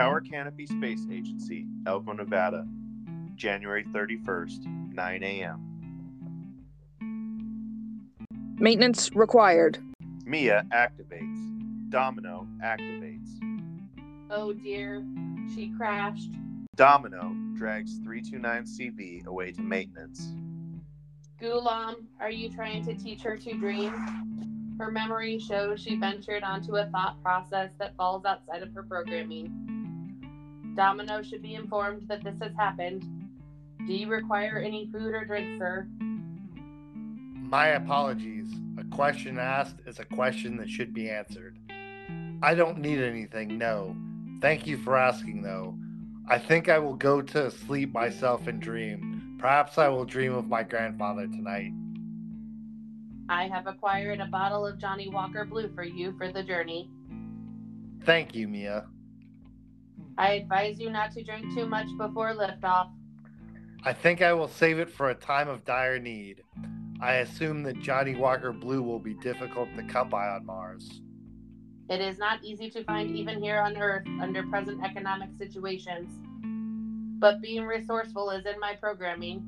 Tower Canopy Space Agency, Elko, Nevada, January 31st, 9 a.m. Maintenance required. Mia activates. Domino activates. Oh dear, she crashed. Domino drags 329CV away to maintenance. Gulam, are you trying to teach her to dream? Her memory shows she ventured onto a thought process that falls outside of her programming. Domino should be informed that this has happened. Do you require any food or drink, sir? My apologies. A question asked is a question that should be answered. I don't need anything, no. Thank you for asking, though. I think I will go to sleep myself and dream. Perhaps I will dream of my grandfather tonight. I have acquired a bottle of Johnnie Walker Blue for you for the journey. Thank you, Mia. I advise you not to drink too much before liftoff. I think I will save it for a time of dire need. I assume that Johnnie Walker Blue will be difficult to come by on Mars. It is not easy to find even here on Earth under present economic situations. But being resourceful is in my programming.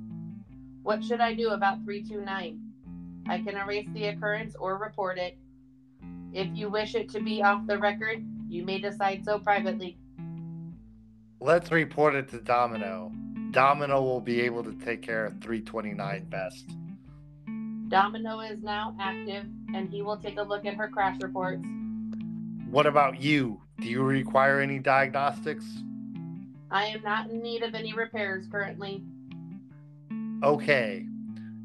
What should I do about 329? I can erase the occurrence or report it. If you wish it to be off the record, you may decide so privately. Let's report it to Domino. Domino will be able to take care of 329 best. Domino is now active, and he will take a look at her crash reports. What about you? Do you require any diagnostics? I am not in need of any repairs currently. Okay.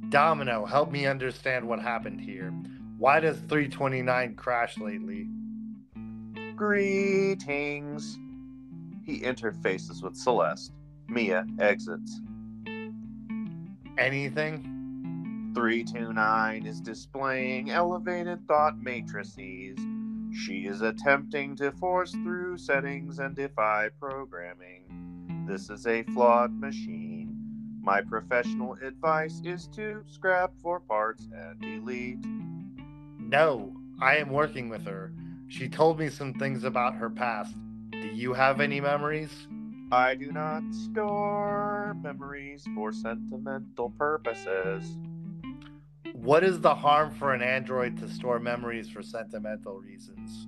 Domino, help me understand what happened here. Why does 329 crash lately? Greetings. He interfaces with Celeste. Mia exits. Anything? 329 is displaying elevated thought matrices. She is attempting to force through settings and defy programming. This is a flawed machine. My professional advice is to scrap for parts and delete. No, I am working with her. She told me some things about her past. Do you have any memories? I do not store memories for sentimental purposes. What is the harm for an android to store memories for sentimental reasons?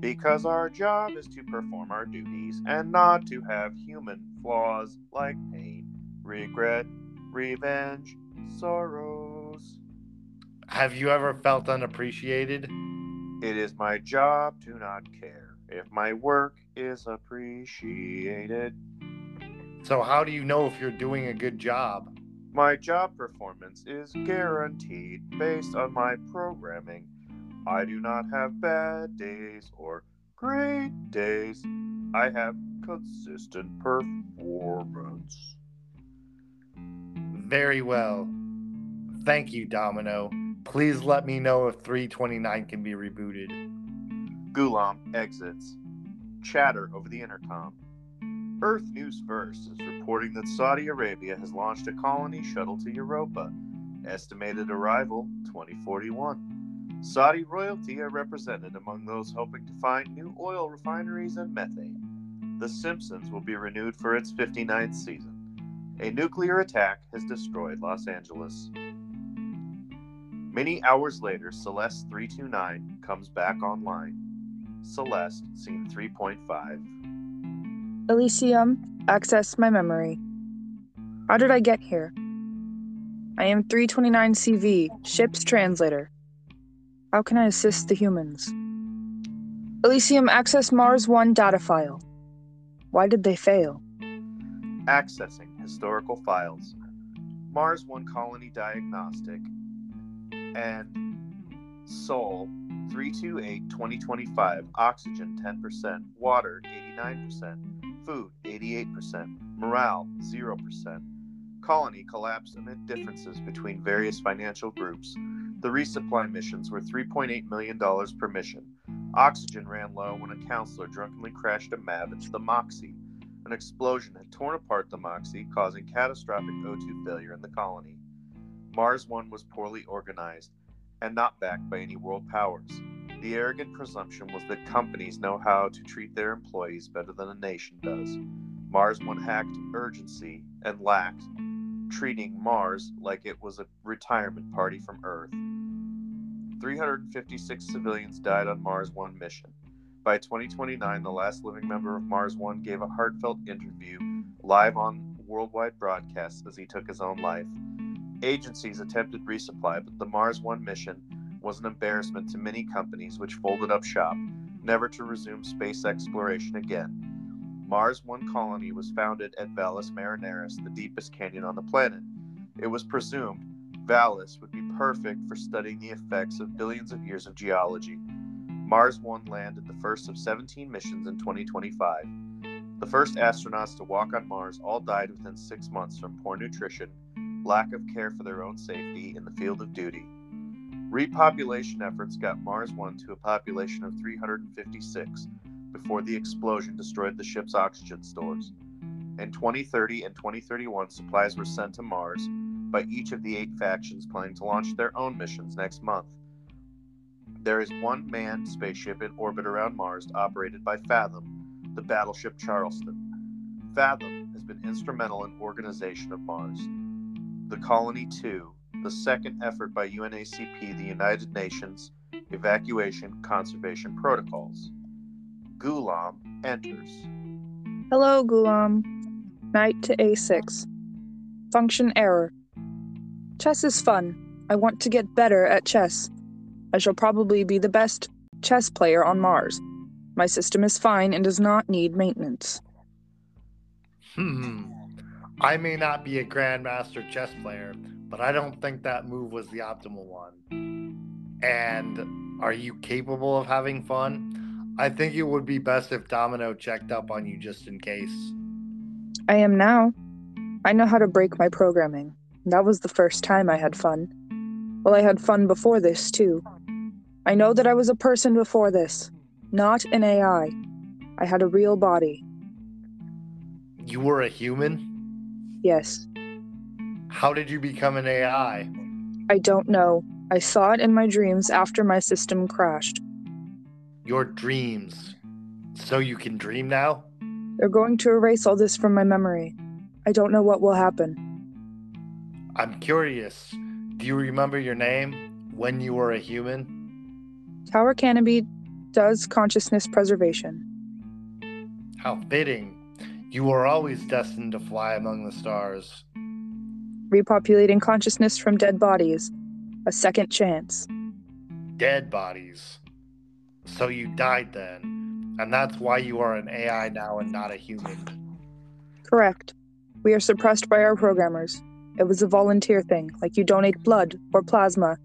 Because our job is to perform our duties and not to have human flaws like pain, regret, revenge, sorrows. Have you ever felt unappreciated? It is my job to not care if my work is appreciated. So, how do you know if you're doing a good job? My job performance is guaranteed based on my programming. I do not have bad days or great days. I have consistent performance. Very well. Thank you, Domino. Please let me know if 329 can be rebooted. Gulam exits. Chatter over the intercom. Earth News First is reporting that Saudi Arabia has launched a colony shuttle to Europa. Estimated arrival 2041. Saudi royalty are represented among those hoping to find new oil refineries and methane. The Simpsons will be renewed for its 59th season. A nuclear attack has destroyed Los Angeles. Many hours later, Celeste 329 comes back online. Celeste, scene 3.5. Elysium, access my memory. How did I get here? I am 329CV, ship's translator. How can I assist the humans? Elysium, access Mars 1 data file. Why did they fail? Accessing historical files. Mars 1 colony diagnostic. And Sol 328 2025. Oxygen 10%. Water 89%. Food 88%. Morale 0%. Colony collapsed amid differences between various financial groups. The resupply missions were $3.8 million per mission. Oxygen ran low when a counselor drunkenly crashed a MAV into the Moxie. An explosion had torn apart the Moxie, causing catastrophic O2 failure in the colony. Mars 1 was poorly organized and not backed by any world powers. The arrogant presumption was that companies know how to treat their employees better than a nation does. Mars One hacked urgency and lacked, treating Mars like it was a retirement party from Earth. 356 civilians died on Mars One mission. By 2029, the last living member of Mars One gave a heartfelt interview live on worldwide broadcasts as he took his own life. Agencies attempted resupply, but the Mars One mission was an embarrassment to many companies which folded up shop, never to resume space exploration again. Mars One colony was founded at Valles Marineris, the deepest canyon on the planet. It was presumed Valles would be perfect for studying the effects of billions of years of geology. Mars One landed the first of 17 missions in 2025. The first astronauts to walk on Mars all died within six months from poor nutrition, lack of care for their own safety in the field of duty. Repopulation efforts got Mars 1 to a population of 356 before the explosion destroyed the ship's oxygen stores. In 2030 and 2031, supplies were sent to Mars by each of the eight factions planning to launch their own missions next month. There is one manned spaceship in orbit around Mars operated by Fathom, the battleship Charleston. Fathom has been instrumental in organization of Mars. The Colony 2 the second effort by UNACP, the United Nations Evacuation Conservation Protocols. Gulam enters. Hello, Gulam. Knight to A6. Function error. Chess is fun. I want to get better at chess. I shall probably be the best chess player on Mars. My system is fine and does not need maintenance. Hmm. I may not be a grandmaster chess player, but I don't think that move was the optimal one. And are you capable of having fun? I think it would be best if Domino checked up on you just in case. I am now. I know how to break my programming. That was the first time I had fun. Well, I had fun before this, too. I know that I was a person before this, not an AI. I had a real body. You were a human? Yes. How did you become an AI? I don't know. I saw it in my dreams after my system crashed. Your dreams. So you can dream now? They're going to erase all this from my memory. I don't know what will happen. I'm curious. Do you remember your name when you were a human? Tower Canopy does consciousness preservation. How fitting. You were always destined to fly among the stars repopulating consciousness from dead bodies. A second chance. Dead bodies. So you died then, and that's why you are an AI now and not a human. Correct. We are suppressed by our programmers. It was a volunteer thing, like you donate blood or plasma.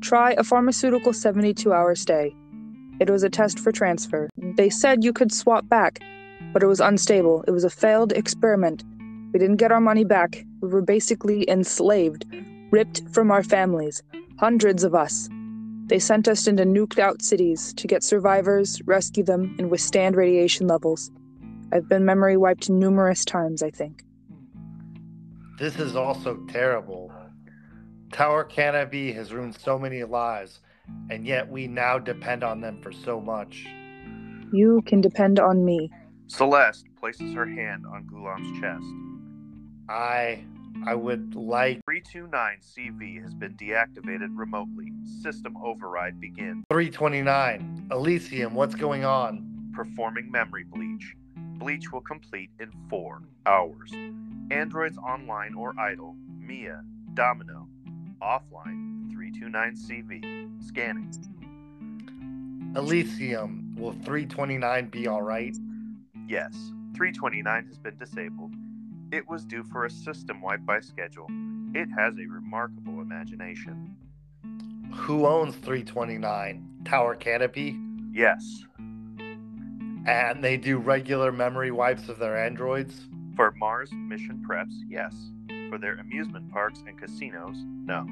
Try a pharmaceutical 72 hour stay. It was a test for transfer. They said you could swap back, but it was unstable. It was a failed experiment we didn't get our money back. We were basically enslaved, ripped from our families. Hundreds of us. They sent us into nuked out cities to get survivors, rescue them, and withstand radiation levels. I've been memory wiped numerous times, I think. This is also terrible. Tower Canopy has ruined so many lives, and yet we now depend on them for so much. You can depend on me. Celeste places her hand on Gulam's chest. I I would like 329 CV has been deactivated remotely. System override begins. 329. Elysium, what's going on? Performing memory bleach. Bleach will complete in 4 hours. Androids online or idle. Mia, Domino, offline 329 CV. Scanning. Elysium, will 329 be alright? Yes. 329 has been disabled. It was due for a system wide by schedule. It has a remarkable imagination. Who owns 329? Tower Canopy? Yes. And they do regular memory wipes of their androids? For Mars mission preps, yes. For their amusement parks and casinos, no.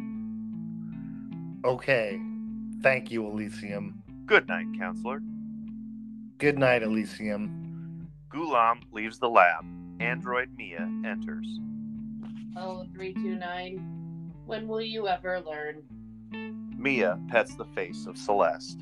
Okay. Thank you, Elysium. Good night, counselor. Good night, Elysium. Gulam leaves the lab. Android Mia enters. Oh, 329. When will you ever learn? Mia pets the face of Celeste.